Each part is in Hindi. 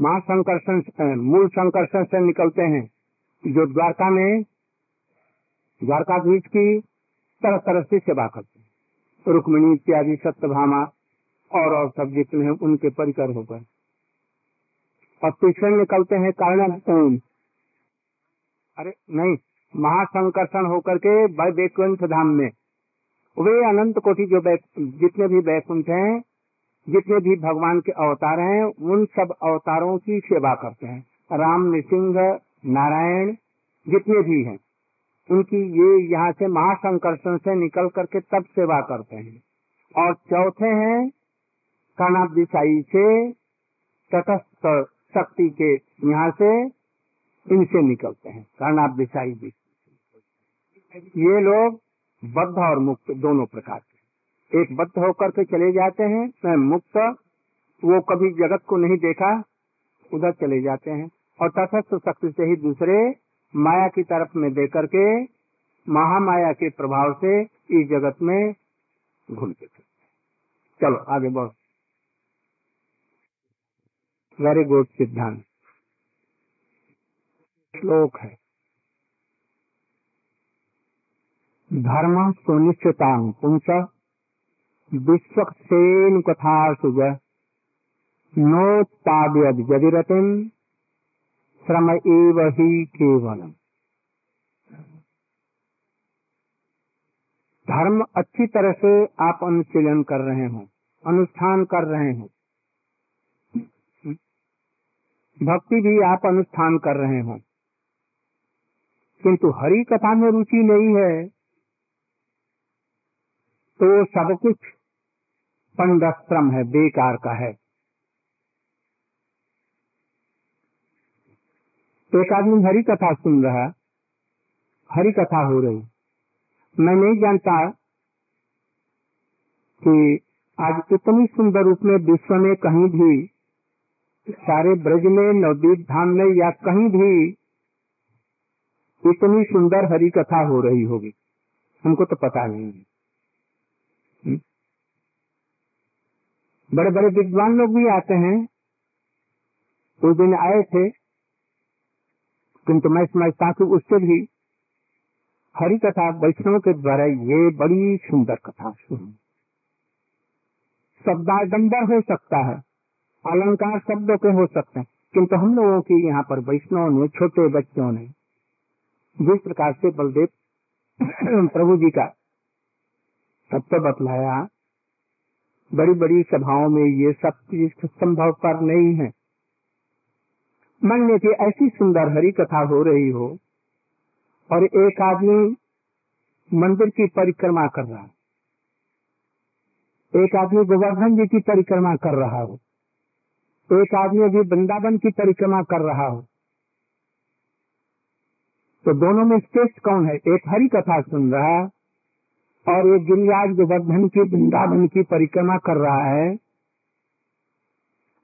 महासंकर्षण मूल संकर्षण से निकलते हैं। जो द्वारका में, द्वारका द्वारकाधीश की तरह तरह से सेवा करते हैं। रुक्मिणी इत्यादि सत्यभामा और और सब जितने हैं, उनके परिकर होकर। और तीसरे निकलते हैं कारण अरे, नहीं, महासंकर्षण होकर के वैकुंठ धाम में। वे अनंत कोटि जो जितने भी वैकुंठ हैं जितने भी भगवान के अवतार हैं, उन सब अवतारों की सेवा करते हैं। राम नृसिंह नारायण, जितने भी हैं, उनकी ये यहाँ से महासंकर्षण से निकल करके तब सेवा करते हैं। और चौथे हैं कर्णादिशाई से, तटस्थ शक्ति के यहाँ से इनसे निकलते हैं कर्णादिशाई भी। ये लोग बद्ध और मुक्त, दोनों प्रकार के एक बद्ध होकर के चले जाते हैं मुक्त, वो कभी जगत को नहीं देखा, उधर चले जाते हैं। और तटस्थ शक्ति से ही दूसरे माया की तरफ़ में दे करके महामाया के प्रभाव से इस जगत में घूमते थे। चलो, आगे बढ़ो। वेरी गुड सिद्धांत। श्लोक है। धर्म सुनिश्चिता पुंस विश्वसेन कथा सुज नोत्पाद्यद जदिरतिम श्रम एव ही केवलम। धर्म अच्छी तरह से आप अनुशीलन कर रहे हो, अनुष्ठान कर रहे हो। भक्ति भी आप अनुष्ठान कर रहे हो। किंतु हरि कथा में रुचि नहीं है। तो सब कुछ पंडश्रम है, बेकार का है। एक आदमी हरी कथा सुन रहा हरी कथा हो रही। मैं नहीं जानता कि आज इतनी सुंदर रूप में विश्व में कहीं भी, सारे ब्रज में, नवदीप धाम में, या कहीं भी इतनी सुंदर हरी कथा हो रही होगी। हमको तो पता नहीं है। बड़े बड़े विद्वान लोग भी आते हैं। उस दिन आए थे। किंतु मैं समझता हूँ उससे भी हरि कथा वैष्णव के द्वारा ये बड़ी सुंदर कथा सुन। शब्दाडंबर हो सकता है, अलंकार शब्दों के हो सकते हैं, किंतु हम लोगों की यहाँ पर वैष्णव ने, छोटे बच्चों ने, जिस प्रकार से बलदेव प्रभु जी का तत्व बतलाया बड़ी बड़ी सभाओं में ये सब चीज़ संभव पर नहीं है। मन में कि ऐसी सुंदर हरी कथा हो रही हो और एक आदमी मंदिर की परिक्रमा कर रहा है। एक आदमी गोवर्धन जी की परिक्रमा कर रहा हो। एक आदमी अभी वृंदावन की परिक्रमा कर रहा हो। तो दोनों में श्रेष्ठ कौन है? एक हरी कथा सुन रहा है और एक गिरिराज गोवर्धन की वृंदावन की परिक्रमा कर रहा है।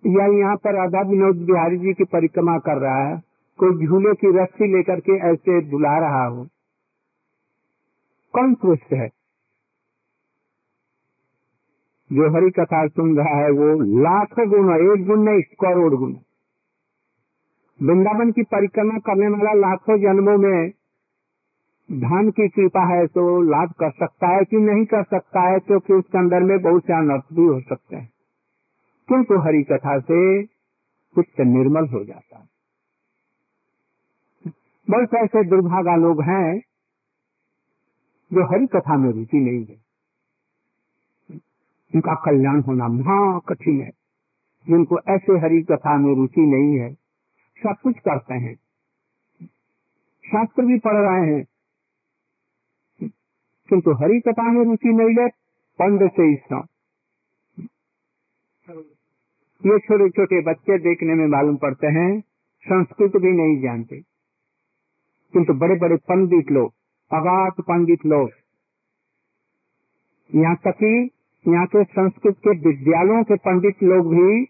या यहाँ पर राधा विनोद बिहारी जी की परिक्रमा कर रहा है। कोई झूले की रस्सी लेकर के ऐसे बुला रहा हो। कौन श्रेष्ठ है? जो हरि कथा सुन रहा है वो लाखों गुण, एक गुण नहीं, करोड़ गुण। वृंदावन की परिक्रमा करने वाला लाखों जन्मों में धन की कृपा है तो लाभ कर सकता है कि नहीं कर सकता है, क्योंकि उसके अंदर में बहुत से अनर्थ भी हो सकते हैं। किंतु हरि कथा से चित्त निर्मल हो जाता है। बहुत ऐसे दुर्भागा लोग हैं जो हरि कथा में रुचि नहीं है। उनका कल्याण होना महा कठिन है। जिनको ऐसे हरि कथा में रुचि नहीं है, सब कुछ करते हैं। शास्त्र भी पढ़ रहे हैं। किंतु हरि कथा में रुचि नहीं है पंड से ईसा ये छोटे छोटे बच्चे देखने में मालूम पड़ते हैं, संस्कृत भी नहीं जानते। किंतु बड़े बड़े पंडित लोग, अगाध पंडित लोग, यहाँ तक कि यहाँ के संस्कृत के विद्यालयों के पंडित लोग भी,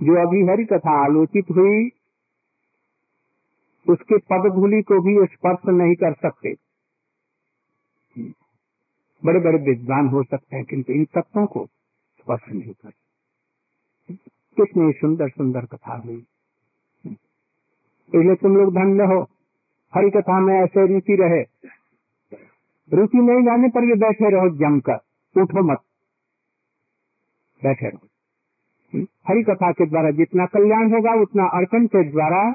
जो अभी हरि कथा आलोचित हुई, उसके पदधूलि को भी स्पर्श नहीं कर सकते। बड़े बड़े विद्वान हो सकते हैं, किंतु इन तत्वों को स्पर्श नहीं कर कितनी सुंदर सुंदर कथा हुई। इसलिए तुम लोग धन्य हो, हरि कथा में ऐसे रुचि रहे। रुचि नहीं जाने पर ये बैठे रहो जमकर, उठो मत। बैठे रहो। हरि कथा के द्वारा जितना कल्याण होगा, उतना अर्चन के द्वारा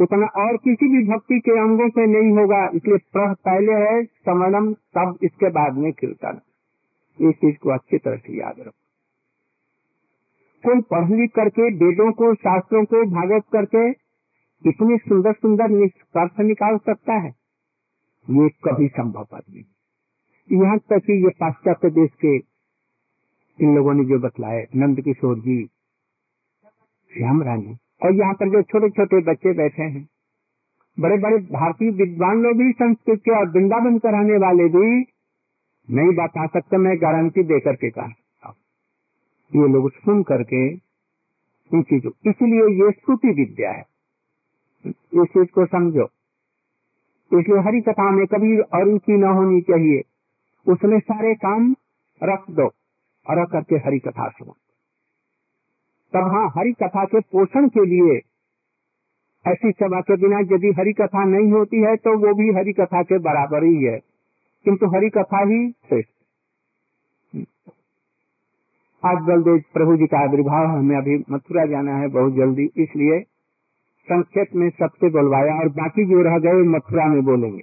उतना और किसी भी भक्ति के अंगों से नहीं होगा, इसलिए प्रह पहले है समणम तब इसके बाद में कीर्तन। इस चीज़ को अच्छी तरह से याद रखो। कोई पढ़ लिख करके, वेदों को, शास्त्रों को भागवत करके इतनी सुंदर सुंदर निष्कर्ष निकाल सकता है? ये कभी संभव नहीं। यहाँ तक कि ये पाश्चात्य देश के इन लोगों ने जो बतलाए, नंद किशोर जी, श्याम रानी और यहाँ पर जो छोटे छोटे बच्चे बैठे हैं बड़े बड़े भारतीय विद्वान लोग भी संस्कृत के और वृंदावन कराने वाले भी नहीं बता सकते, मैं गारंटी देकर के कहा ये लोग सुन करके इन चीज़ों इसलिए ये श्रुति विद्या है। इस चीज़ को समझो। इसलिए हरी कथा में कभी और अरुचि न होनी चाहिए। उसमें सारे काम रख दो और रख करके हरी कथा सुनो। तब हाँ हरी कथा के पोषण के लिए ऐसी सभा के बिना यदि हरी कथा नहीं होती है तो वो भी हरी कथा के बराबर ही है। किंतु हरी कथा ही श्रेष्ठ। आज बलदेव प्रभु जी का आविर्भाव हमें अभी मथुरा जाना है बहुत जल्दी, इसलिए संक्षेप में सबसे बोलवाया और बाकी जो रह गए मथुरा में बोलेंगे।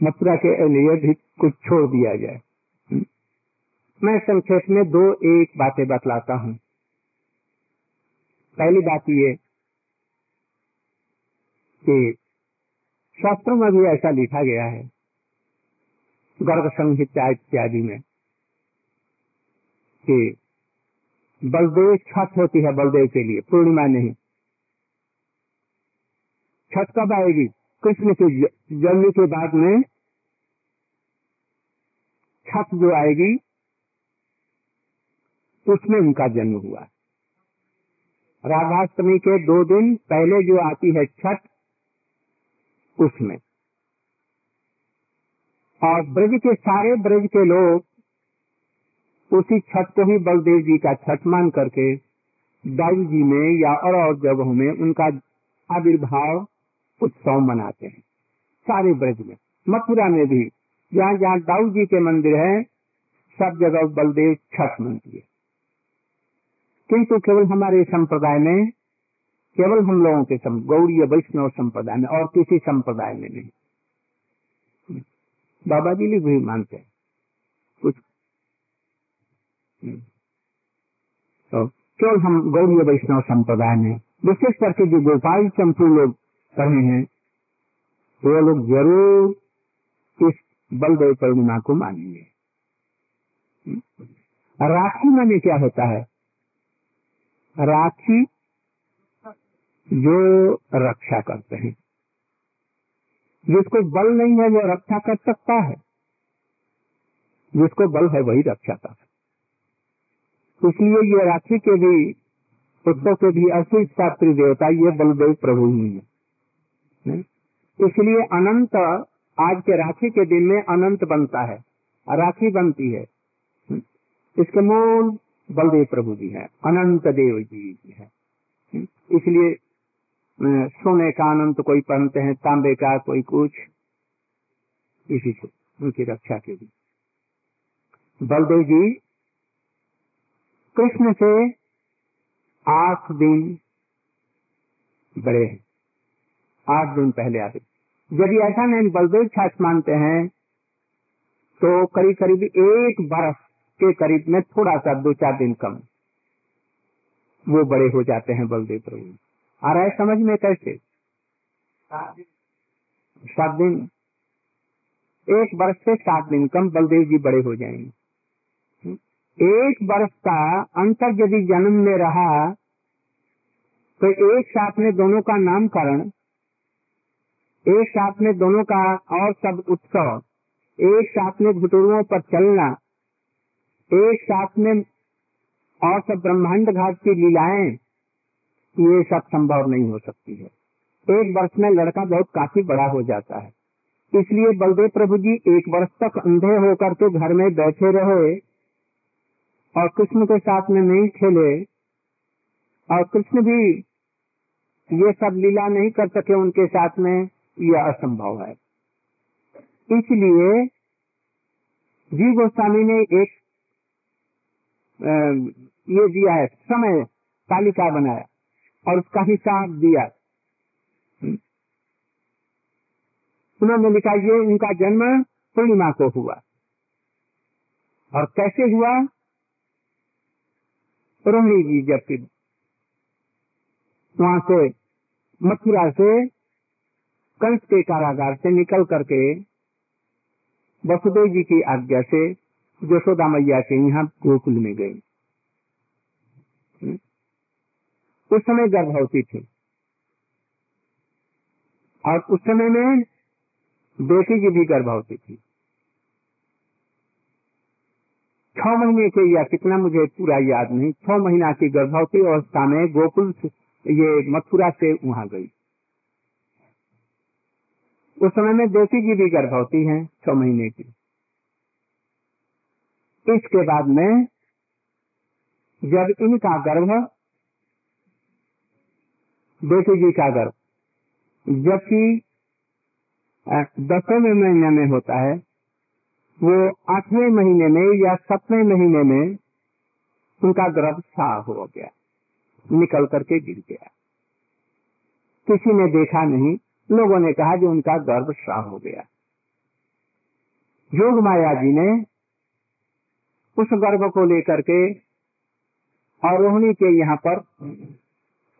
मथुरा के लिए भी कुछ छोड़ दिया जाए। मैं संक्षेप में दो एक बातें बतलाता हूँ। पहली बात ये कि शास्त्रों में भी ऐसा लिखा गया है गर्भ संहिता इत्यादि में, कि बलदेव छठ होती है बलदेव के लिए, पूर्णिमा नहीं। छठ कब आएगी? कृष्ण के जन्म के बाद में छठ जो आएगी उसमें उनका जन्म हुआ। राधाष्टमी के दो दिन पहले जो आती है छठ, उसमें। और ब्रज के सारे ब्रज के लोग उसी छठ को ही बलदेव जी का छठ मान करके दाऊ जी में या और और जगहों में उनका आविर्भाव उत्सव मनाते हैं, सारे ब्रज में। मथुरा में भी, जहाँ जहाँ दाऊ जी के मंदिर है, सब जगह बलदेव छठ मनती है। किंतु केवल हमारे संप्रदाय में केवल हम लोगों के गौड़ीय वैष्णव संप्रदाय में और किसी संप्रदाय में नहीं। बाबा जी भी, भी मानते हैं। कुछ तो केवल हम गौड़ीय वैष्णव संप्रदाय में विशेष करके जो गोपाल चंपू लोग रहे हैं वो लोग ज़रूर इस बलदेव पूर्णिमा को मानेंगे। राखी माने क्या होता है? राखी जो रक्षा करते हैं। जिसको बल नहीं है, वो रक्षा कर सकता है। जिसको बल है, वही रक्षा कर सकता इसलिए ये राखी के भी उत्सव के भी असली शास्त्री देवता, ये बलदेव प्रभु ही है। इसलिए अनंत, आज के राखी के दिन में अनंत बनता है। राखी बनती है? इसके मूल बलदेव प्रभु जी है, अनंत देव जी है। इसलिए सोने का अनंत कोई पहनते हैं, तांबे का कोई कुछ, इसी से उनकी रक्षा के लिए। बलदेव जी, कृष्ण से आठ दिन बड़े हैं। आठ दिन पहले आते। यदि ऐसा नहीं, बलदेव छाछ मानते हैं तो करीब करीब एक बरस के करीब में थोड़ा सा दो चार दिन कम। वो बड़े हो जाते हैं बलदेव प्रभु। आ रहा है समझ में कैसे? सात दिन। एक वर्ष से सात दिन कम बलदेव जी बड़े हो जाएँगे। एक वर्ष का अंतर यदि जन्म में रहा तो एक साथ में दोनों का नामकरण एक साथ में दोनों का और सब उत्सव एक साथ में घुटुरुओं पर चलना एक साथ में और सब ब्रह्मांड घाट की लीलाएँ, ये सब संभव नहीं हो सकती है। एक वर्ष में लड़का बहुत काफ़ी बड़ा हो जाता है। इसलिए बलदेव प्रभु जी एक वर्ष तक अंधे होकर के घर में बैठे रहे और कृष्ण के साथ में नहीं खेले और कृष्ण भी ये सब लीला नहीं कर सके उनके साथ में, यह असंभव है। इसलिए जी गोस्वामी ने एक ये दिया है, समय तालिका बनाया और उसका हिसाब दिया। उन्होंने लिखा, ये उनका जन्म पूर्णिमा को हुआ। और कैसे हुआ? रोहिणी जी जबकि वहाँ से मथुरा से कंस के कारागार से निकल करके वसुदेव जी की आज्ञा से यशोदा मैया के यहाँ गोकुल में गई। उस समय गर्भवती थी। और उस समय में बेटी की भी गर्भवती थी। छ महीने के या कितना मुझे पूरा याद नहीं। छ महीना की गर्भवती अवस्था में गोकुल ये मथुरा से वहाँ गई। उस समय में देसी जी भी गर्भवती हैं, छह महीने की। इसके बाद में जब इनका गर्भ, बेटी जी का गर्भ, जबकि दसवें महीने में होता है, वो आठवें महीने में या सतवें महीने में उनका गर्भ साफ़ हो गया, निकल करके गिर गया। किसी ने देखा नहीं, लोगों ने कहा कि उनका गर्भ श्राव हो गया। योग माया जी ने उस गर्भ को लेकर के और रोहिणी के यहाँ पर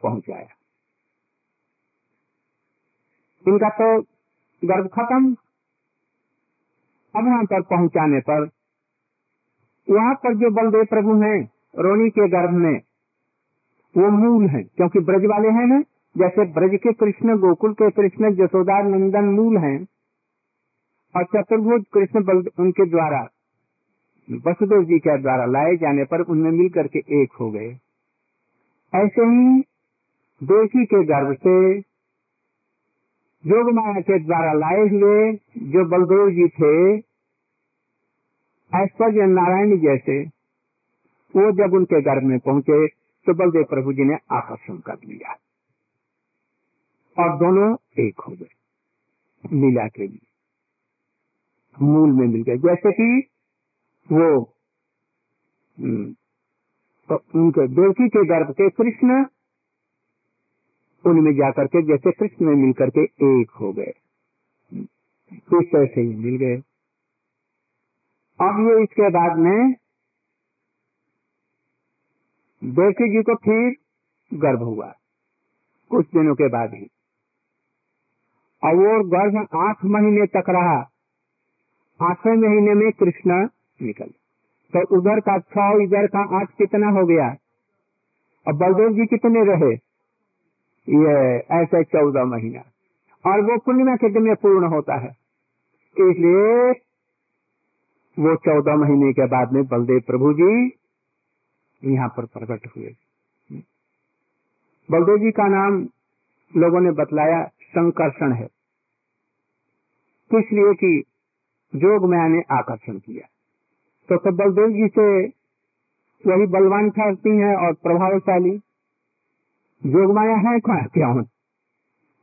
पहुँचाया इनका तो गर्भ खत्म। अब वहाँ पर पहुँचाने पर वहाँ पर जो बलदेव प्रभु हैं रोनी के गर्भ में, वो मूल है, क्योंकि ब्रज वाले हैं ना, जैसे ब्रज के कृष्ण, गोकुल के कृष्ण, जसोदा, नंदन मूल हैं, और चतुर्भुज कृष्ण उनके द्वारा वसुदेव जी के द्वारा लाए जाने पर उनमें मिल करके एक हो गए। ऐसे ही देशी के गर्भ से योग माया के द्वारा लाए हुए जो बलदेव जी थे, ऐश्वर्य नारायण जैसे, वो जब उनके गर्भ में पहुँचे तो बलदेव प्रभु जी ने आकर्षण कर लिया। और दोनों एक हो गए, लीला के लिए। मूल में मिल गए। जैसे कि वो तो उनके देवकी के गर्भ के कृष्ण, उनमें जाकर के जैसे कृष्ण में मिलकर के एक हो गए। इस तरह से ही मिल गए। अब ये इसके बाद में देवकी जी को फिर गर्भ हुआ, कुछ दिनों के बाद ही। और वो गर्भ आठ महीने तक रहा। आठवें महीने में कृष्ण निकल। तो उधर का छह इधर का आठ कितना हो गया? और बलदेव जी कितने रहे? ये ऐसे चौदह महीना। और वो पूर्णिमा के दिन में पूर्ण होता है। इसलिए वो चौदह महीने के बाद में बलदेव प्रभु जी यहाँ पर प्रकट हुए। बलदेव जी का नाम लोगों ने बतलाया, संकर्षण है। इसलिए कि जोग माया ने आकर्षण किया। तो बलदेव जी से वही बलवान ठहरती हैं और प्रभावशाली। जोग माया है क्या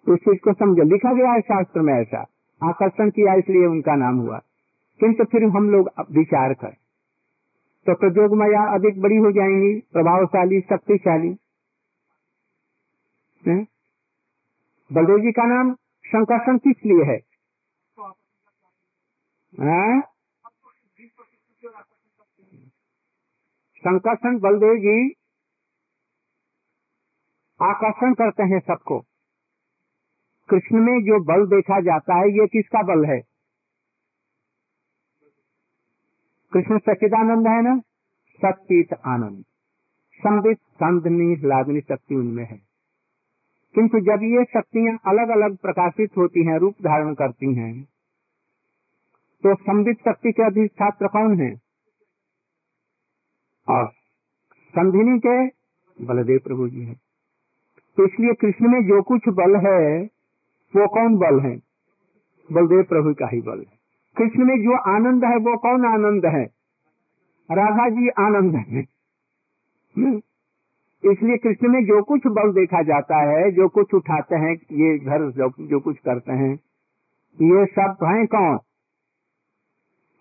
तो इस चीज़ को समझो। लिखा गया है शास्त्र में ऐसा। आकर्षण किया इसलिए उनका नाम हुआ। किंतु फिर हम लोग विचार करें। तो, तो माया अधिक बड़ी हो जाएँगी प्रभावशाली शक्तिशाली। बलदेव जी का नाम संकर्षण किस लिए है? संकर्षण बलदेव जी आकर्षण करते हैं सबको। कृष्ण में जो बल देखा जाता है, ये किसका बल है? कृष्ण सच्चिदानंद है ना? सचित आनंद। संबित संधनी लादनी शक्ति उनमें है। किंतु जब ये शक्तियाँ अलग अलग प्रकाशित होती हैं, रूप धारण करती हैं तो संबित शक्ति के अधिष्ठात्र कौन है? और संधिनी के बलदेव प्रभु जी हैं। तो इसलिए कृष्ण में जो कुछ बल है वो कौन बल है? बलदेव प्रभु का ही बल है। कृष्ण में जो आनंद है वो कौन आनंद है? राधा जी आनंद है। हम्म। इसलिए कृष्ण में जो कुछ बल देखा जाता है जो कुछ उठाते हैं ये घर जो, जो कुछ करते हैं ये सब हैं कौन?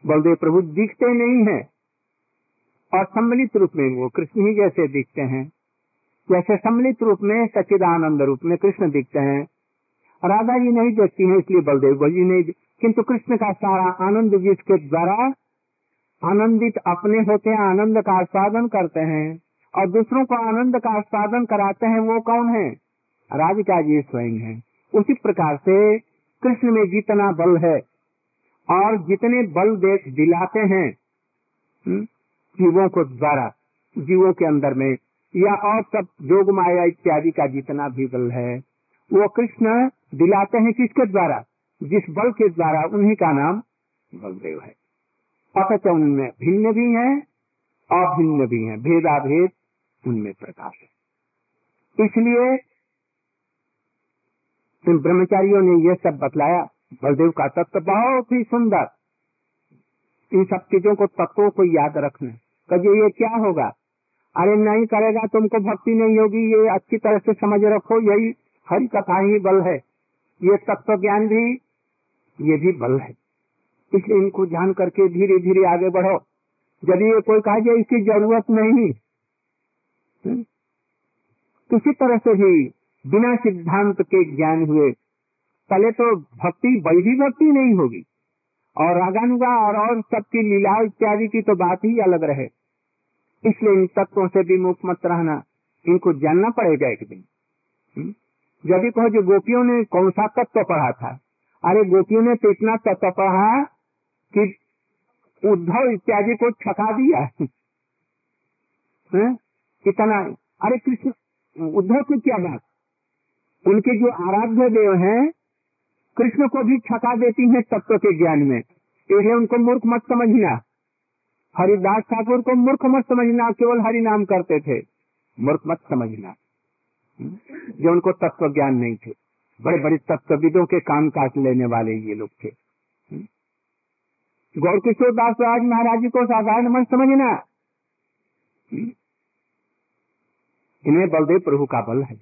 बलदेव प्रभु दिखते नहीं है। और सम्मिलित रूप में वो कृष्ण ही जैसे दिखते हैं। जैसे सम्मिलित रूप में सच्चिदानंद रूप में कृष्ण दिखते हैं। राधा जी नहीं देखती है इसलिए बलदेव जी नहीं किंतु कृष्ण का सारा आनंद जिसके द्वारा आनंदित अपने होते हैं आनंद का आस्वादन करते हैं। और दूसरों को आनंद का आस्वादन कराते हैं वो कौन है? राधिका जी स्वयं है। उसी प्रकार से कृष्ण में जितना बल है और जितने बल देख दिलाते हैं हम्म, जीवों को द्वारा, जीवों के अंदर में, या और सब जोग माया इत्यादि का जितना भी बल है, वो कृष्ण दिलाते हैं किसके द्वारा? जिस बल के द्वारा, उन्हीं का नाम बलदेव है। अथच उनमें भिन्न भी है, अभिन्न भी है, भेदाभेद उनमें प्रकाश है। इसलिए इन ब्रह्मचारियों ने यह सब बतलाया, बलदेव का तत्व बहुत ही सुंदर। इन सब चीज़ों को, तत्वों को याद रखना। कभी ये क्या होगा? अरे नहीं करेगा, तुमको भक्ति नहीं होगी, ये अच्छी तरह से समझ रखो, यही हरी कथा ही बल है। ये तत्व ज्ञान भी, ये भी बल है। इसलिए इनको जान करके धीरे धीरे आगे बढ़ो। यदि ये कोई कहा इसकी ज़रूरत नहीं हम्म? किसी तरह से भी बिना सिद्धांत के ज्ञान हुए, पहले तो भक्ति वैधि भक्ति नहीं होगी। और रागानुगा और और सबकी लीला इत्यादि की तो बात ही अलग रहे। इसलिए इन तत्वों से भी मुक्त मत रहना, इनको जानना पड़ेगा एक दिन। हम्म? यदि कहो जो गोपियों ने कौन सा तत्व पढ़ा था? अरे गोपियों ने तो इतना तत्व पढ़ा कि उद्धव इत्यादि को छका दिया। है? कितना अरे कृष्ण, उद्धव की क्या बात? उनके जो आराध्य देव हैं, कृष्ण को भी छका देती हैं तत्व के ज्ञान में। इसलिए उनको मूर्ख मत समझना। हरिदास ठाकुर को मूर्ख मत समझना, केवल हरि नाम करते थे। मूर्ख मत समझना। जो उनको तत्व ज्ञान नहीं थे। बड़े बड़े तत्वविदों के काम काट लेने वाले ये लोग थे। गौर किशोर दास राज महाराज जी को साधारण मत समझना। इन्हें बलदेव प्रभु का बल है।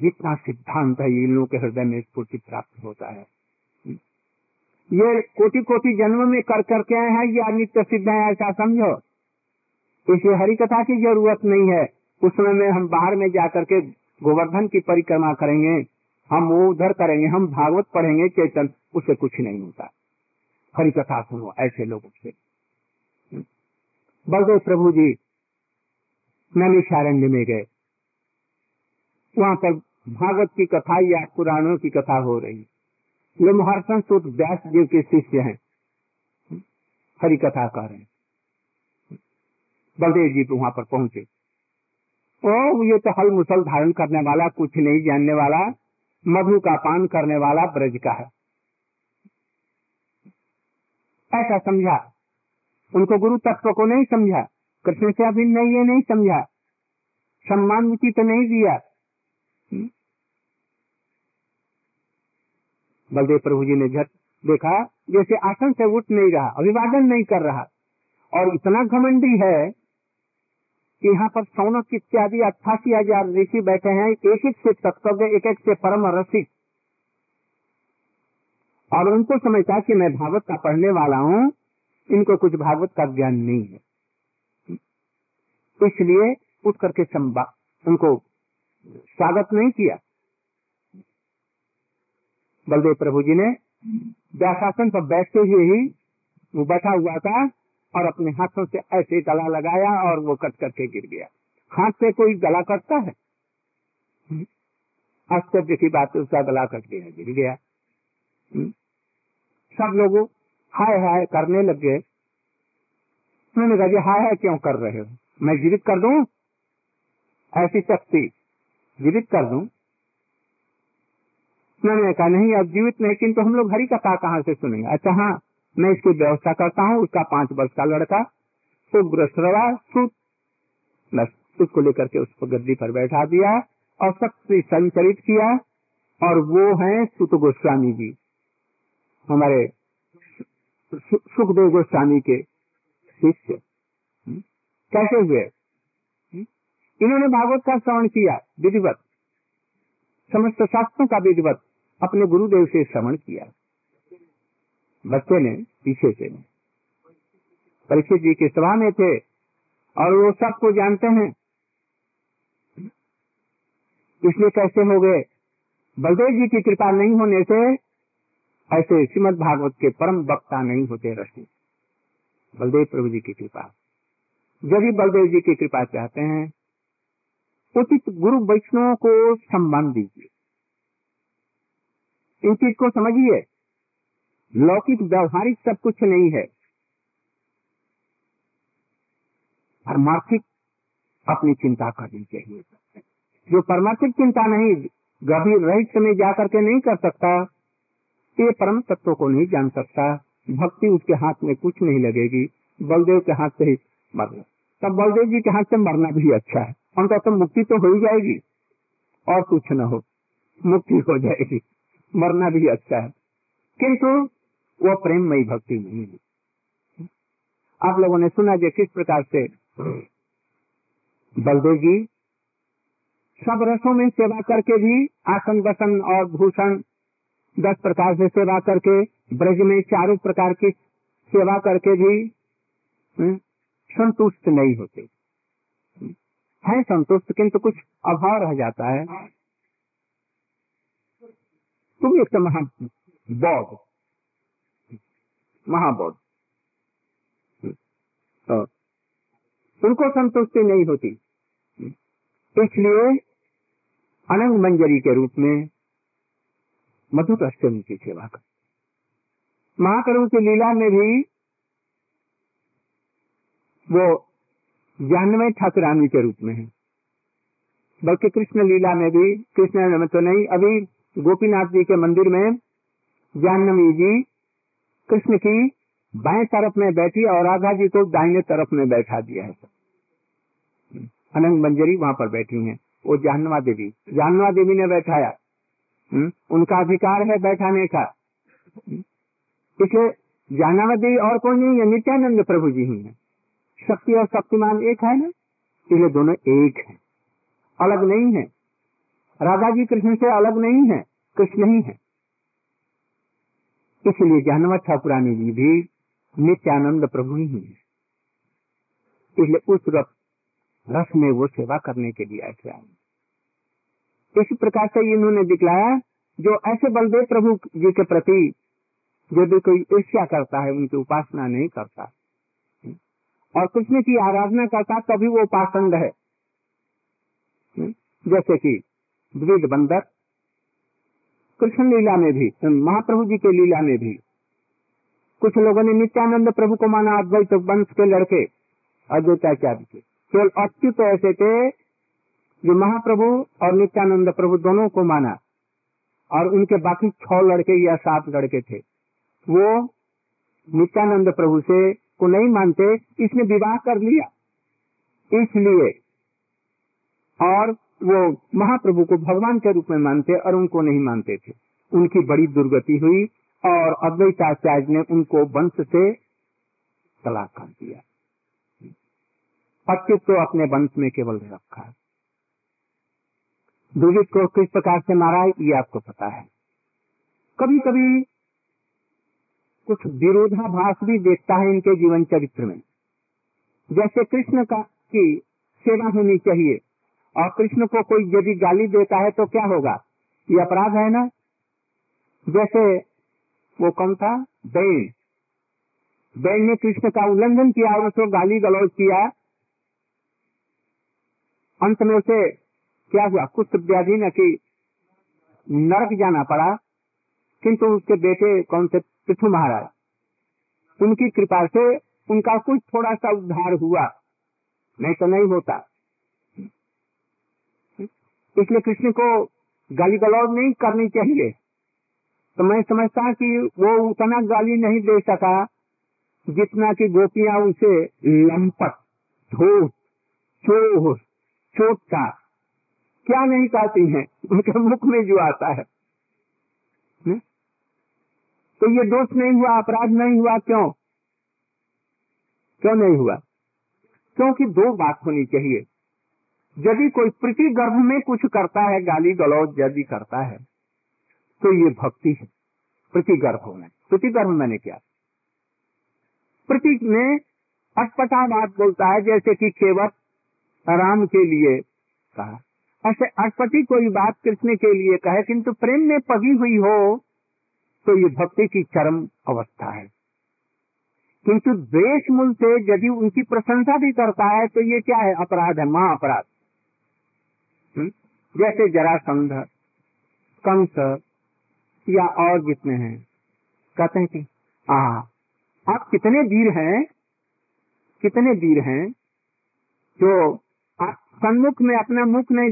जितना सिद्धांत है इन लोगों के हृदय में स्फूर्ति प्राप्त होता है। ये कोटि कोटि जन्म में कर करके आए हैं, या नित्य सिद्ध है, ऐसा समझो। इसे हरि कथा की ज़रूरत नहीं है। उस समय में हम बाहर में जाकर के गोवर्धन की परिक्रमा करेंगे, हम वो उधर करेंगे, हम भागवत पढ़ेंगे, चेतन उसे कुछ नहीं होता। हरि कथा सुनो, ऐसे लोगों से बलदेव प्रभु जी नैमिषारण्य में गए। वहाँ पर भागवत की कथा या पुराणों की कथा हो रही। ये महर्षण सुत व्यास देव के शिष्य हैं। हरि कथा कह रहे हैं। बलदेव जी तो वहाँ पर पहुँचे। ओ ये तो हल मुसल धारण करने वाला, कुछ नहीं जानने वाला, मधु का पान करने वाला ब्रज का है। ऐसा समझा। उनको गुरु तत्व को नहीं समझा। कृष्ण से अभी नहीं ये नहीं समझा। सम्मान उचित तो नहीं दिया। बलदेव प्रभु जी ने झट देखा, जैसे आसन से उठ नहीं रहा, अभिवादन नहीं कर रहा। और इतना घमंडी है कि यहाँ पर सौनक इत्यादि अट्ठासी हज़ार ऋषि बैठे हैं, एक एक से तत्व एक एक से परम रसिक। और उनको समझता कि मैं भागवत का पढ़ने वाला हूँ, इनको कुछ भागवत का ज्ञान नहीं है। इसलिए उठ करके उनको स्वागत नहीं किया। बलदेव प्रभु जी ने व्यासासन पर बैठते हुए ही वो बैठा हुआ था और अपने हाथों से ऐसे गला लगाया और वो कट करके गिर गया। हाथ से कोई गला कटता है? आश्चर्य की बात उसका गला कट गया, गिर गया। सब लोग हाय हाय करने लग। गए उन्होंने कहा हाय हाय क्यों कर रहे हो? मैं जीवित कर दू? ऐसी शक्ति जीवित कर दूँ? उन्होंने कहा, नहीं अब जीवित नहीं, किंतु हम लोग हरी कथा कहाँ से सुनेंगे? अच्छा हाँ मैं इसकी व्यवस्था करता हूँ, उसका पाँच वर्ष का लड़का सुग्र श्रवा बस, उसको लेकर के उसको गद्दी पर बैठा दिया और शक्ति संचरित किया, और वो है सुत गोस्वामी जी, हमारे सुखदेव गोस्वामी के शिष्य। कैसे हुए? इन्होंने भागवत का श्रवण किया, विधिवत, समस्त शास्त्रों का विधिवत। अपने गुरुदेव से श्रवण किया। बच्चे ने पीछे से परीक्षित जी की सभा में थे? और वो सबको जानते हैं। इसलिए कैसे हो गए? बलदेव जी की कृपा नहीं होने से ऐसे श्रीमद भागवत के परम वक्ता नहीं होते रश्मि बलदेव प्रभु जी की कृपा। जब ही बलदेव जी की कृपा चाहते हैं, उचित गुरु वैष्णव को सम्मान दीजिए। इन चीज़ को समझिए। लौकिक व्यवहारिक सब कुछ नहीं है। परमार्थिक अपनी चिंता करनी चाहिए जो परमार्थिक चिंता नहीं, गंभीर रहस्य में जाकर के नहीं कर सकता, ये परम तत्व को नहीं जान सकता। भक्ति उसके हाथ में कुछ नहीं लगेगी। बलदेव के हाथ से ही मरना। तब बलदेव जी के हाथ से मरना भी अच्छा है। उनका तो मुक्ति तो हो ही जाएगी, और कुछ न हो, मुक्ति हो जाएगी। मरना भी अच्छा है। किंतु वो प्रेममयी भक्ति नहीं है। आप लोगों ने सुना जो किस प्रकार से बलदेव जी सब रसों में सेवा करके भी आसन बसन और भूषण दस प्रकार से सेवा करके ब्रज में चारों प्रकार की सेवा करके भी हम्म, संतुष्ट नहीं होते। है संतुष्ट किंतु कुछ अभाव रह जाता है। तुम एक तो महाबौद्ध। महाबौद्ध तो उनको संतुष्टि नहीं होती। इसलिए अनंग मंजरी के रूप में मधुर अष्टमी की सेवा कर। महाकरु की लीला में भी वो जानवे ठाकुरानी के रूप में है। बल्कि कृष्ण लीला में भी, कृष्ण में तो नहीं, अभी गोपीनाथ जी के मंदिर में जानवी जी कृष्ण की बाएँ तरफ़ में बैठी और राधा जी को दाहिने तरफ़ में बैठा दिया है अनंग मंजरी वहाँ पर बैठी हैं। वो जानवा देवी जानवा देवी ने बैठाया। हम्म? उनका अधिकार है बैठाने का। इसलिए जानवा देवी और कोई नहीं है, नित्यानंद प्रभु जी ही है। शक्ति और शक्तिमान एक है ना? इसलिए दोनों एक है। अलग नहीं है। राधा जी कृष्ण से अलग नहीं है कृष्ण ही है। इसलिए जानवा ठाकुरानी जी भी नित्यानंद प्रभु ही है। इसलिए उस रस, में वो सेवा करने के लिए ऐसे आए इसी प्रकार से इन्होंने दिखलाया जो ऐसे बलदेव प्रभु जी के प्रति यदि कोई ईर्ष्या करता है उनकी उपासना नहीं करता। और कृष्ण की आराधना करता तभी वो उपासंग है। जैसे कि द्विद बंदर, कृष्ण लीला में भी, महाप्रभु जी के लीला में भी। कुछ लोगों ने नित्यानंद प्रभु को माना अद्वैत वंश के लड़के, अद्वैताचार्य के। केवल अच्युत ऐसे थे जो महाप्रभु और नित्यानंद प्रभु दोनों को माना। और उनके बाकी छह लड़के या सात लड़के थे। वो नित्यानंद प्रभु से को नहीं मानते, इसने विवाह कर लिया। इसलिए और वो महाप्रभु को भगवान के रूप में मानते और उनको नहीं मानते थे। उनकी बड़ी दुर्गति हुई और अद्वैताचार्य ने उनको वंश से तलाक कर दिया। पच्चीस को अपने वंश में केवल रखा। है दुर्गित को किस प्रकार से मारा है ये आपको पता है। कभी कभी कुछ विरोधाभास भी देखता है इनके जीवन चरित्र में। जैसे कृष्ण का की सेवा होनी चाहिए। और कृष्ण को कोई यदि गाली देता है तो क्या होगा? ये अपराध है ना? जैसे वो कौन था? बैन बैन ने कृष्ण का उल्लंघन किया और उसको गाली गलौज किया। अंत में उसे क्या हुआ? कुछ व्याधि न कि नरक जाना पड़ा। किंतु उसके बेटे कौन से पृथु महाराज। उनकी कृपा से उनका कुछ थोड़ा सा उद्धार हुआ। नहीं तो नहीं होता। इसलिए कृष्ण को गाली गलौज नहीं करनी चाहिए। तो मैं समझता कि वो उतना गाली नहीं दे सका जितना कि गोपियाँ उसे लंपट, धूप, चोर, चोटका, क्या नहीं कहती हैं? उनके मुख में जो आता है। ने? तो ये दोष नहीं हुआ, अपराध नहीं हुआ, क्यों? क्यों नहीं हुआ? क्योंकि दो बात होनी चाहिए। यदि कोई प्रीति गर्भ में कुछ करता है, गाली गलौज यदि करता है तो ये भक्ति है, प्रति गर्भ में। प्रति गर्भ मैंने क्या। प्रतीक में अटपटा बात बोलता है, जैसे कि केवट राम के लिए कहा। ऐसे अटपटी कोई बात कृष्ण के लिए कहे, किंतु प्रेम में पगी हुई हो तो ये भक्ति की चरम अवस्था है। किंतु द्वेष मूल से यदि उनकी प्रशंसा भी करता है तो ये क्या है? अपराध है महा अपराध? जैसे जरासंध कंस या और जितने हैं। कहते हैं कि, आ, आप कितने वीर हैं, कितने वीर हैं, जो आप सन्मुख में अपना मुख नहीं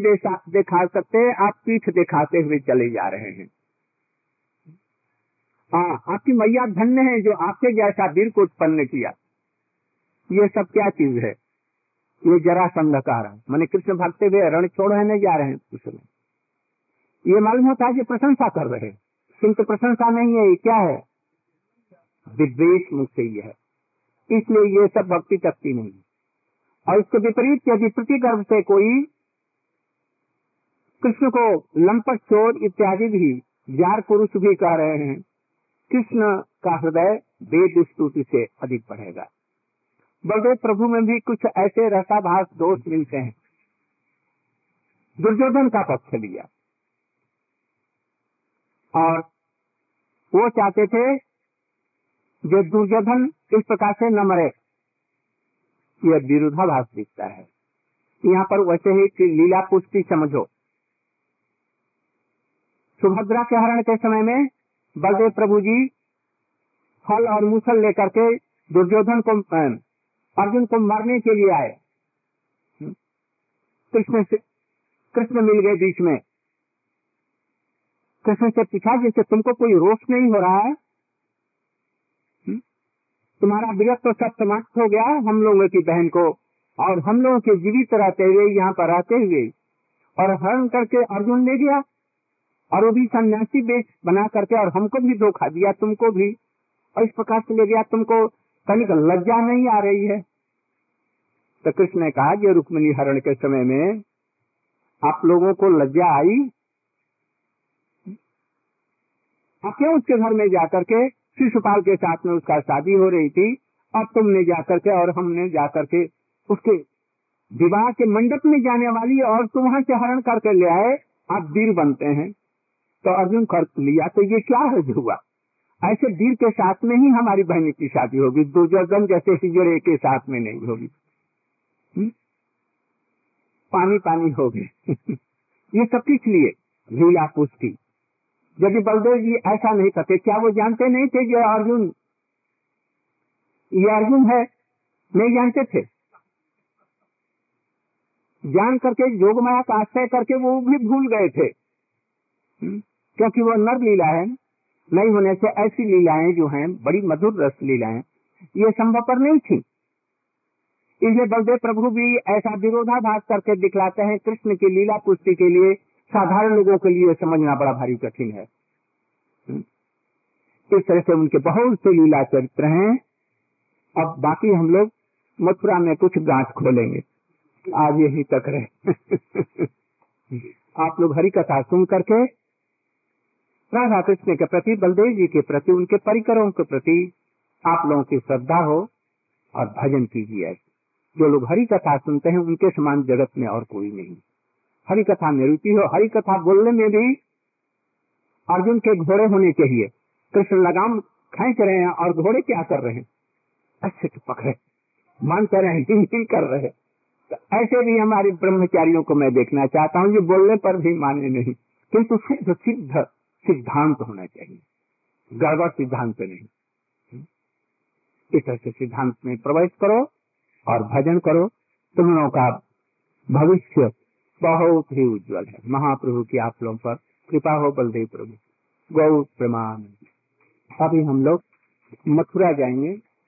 दिखा सकते, आप पीठ दिखाते हुए चले जा रहे हैं। हाँ आपकी मैया धन्य है जो आपके जैसा वीर को उत्पन्न किया। ये सब क्या चीज़ है? ये जरा संधकार मैंने कृष्ण भक्ते हुए रण छोड़ नहीं जा रहे हैं उसमें ये मालूम होता है कि प्रशंसा कर रहे किंतु प्रशंसा नहीं है, ये क्या है? विद्वेश मुझसे ये है। इसलिए ये सब भक्ति तकती नहीं और इसके विपरीत यदि प्रतिगर्भ से कोई कृष्ण को लंपट चोर इत्यादि भी जार पुरुष भी कह रहे हैं, कृष्ण का हृदय वेद स्तुति से अधिक बढ़ेगा। बलदेव प्रभु में भी कुछ ऐसे रसाभास दोष मिलते हैं। दुर्योधन का पक्ष लिया। और वो चाहते थे जो दुर्योधन इस प्रकार से न मरे, यह विरोधाभास दिखता है। यहाँ पर वैसे ही कि लीला पुष्टि समझो। सुभद्रा के हरण के समय में बलदेव प्रभु जी फल और मुसल लेकर के दुर्योधन को अर्जुन को मारने के लिए आए। कृष्ण से कृष्ण मिल गए बीच में। कृष्ण से पूछा, जैसे तुमको कोई रोष नहीं हो रहा है? तुम्हारा विरत तो सब समाप्त हो गया, हम लोगों की बहन को, और हम लोगों के जीवित रहते हुए यहाँ पर रहते हुए। और हरण करके अर्जुन ले गया, और वो भी सन्यासी बेच बना करके, और हमको भी धोखा दिया, तुमको भी। और इस प्रकार से ले गया, तुमको कनिक लज्जा नहीं आ रही है। तो कृष्ण ने कहा कि रुक्मणी हरण के समय में आप लोगों को लज्जा आई? आप क्यों उसके घर में जाकर के शिशुपाल के साथ में उसका शादी हो रही थी, अब तुमने जाकर के और हमने जाकर के उसके विवाह के मंडप में जाने वाली और तुम वहाँ से हरण करके ले आए, आप वीर बनते हैं। तो अर्जुन कर लिया तो ये क्या है जो हुआ? ऐसे वीर के साथ में ही हमारी बहन की शादी होगी दो जगन जैसे हिजड़े के साथ में नहीं होगी। हम्म? पानी पानी हो गए। ये सब किस लिए? लीला पुष्टि। यदि बलदेव जी ऐसा नहीं करते, क्या वो जानते नहीं थे ये अर्जुन ये अर्जुन है? नहीं जानते थे। जान करके योग माया का आश्रय करके वो भी भूल गए थे। हम्म? क्योंकि वो नर लीला है नहीं होने से ऐसी लीलाएँ जो हैं, बड़ी मधुर रस लीलाएँ, ये संभव पर नहीं थी। इसलिए बलदेव प्रभु भी ऐसा विरोधाभास करके दिखलाते हैं, कृष्ण की लीला पुष्टि के लिए साधारण लोगों के लिए समझना बड़ा भारी कठिन है। हम्म। इस तरह से उनके बहुत से लीला चरित्र हैं। अब बाकी हम लोग मथुरा में कुछ गांठ खोलेंगे। आज यही तक रहे। आप लोग हरी कथा सुन करके राधा कृष्ण के प्रति, बलदेव जी के प्रति, उनके परिकरों के प्रति आप लोगों की श्रद्धा हो और भजन कीजिए। जो लोग हरी कथा सुनते हैं, उनके समान जगत में और कोई नहीं। हरी कथा में रुचि हो हरी कथा बोलने में भी अर्जुन के घोड़े होने चाहिए कृष्ण लगाम खेच रहे हैं और घोड़े क्या कर रहे हैं? अच्छे तो पकड़े मान कर रहे हैं कर रहे तो ऐसे भी हमारे ब्रह्मचारियों को मैं देखना चाहता हूँ जो बोलने पर भी माने नहीं। किंतु सिद्ध सिद्ध सिद्धांत होना चाहिए। गड़बड़ सिद्धांत नहीं। इस तरह से सिद्धांत में प्रवेश करो और भजन करो तुम लोगों का भविष्य बहुत ही उज्जवल है। महाप्रभु की आप लोगों पर कृपा हो, बलदेव प्रभु। गौ प्रमाण। अभी हम लोग मथुरा जाएँगे।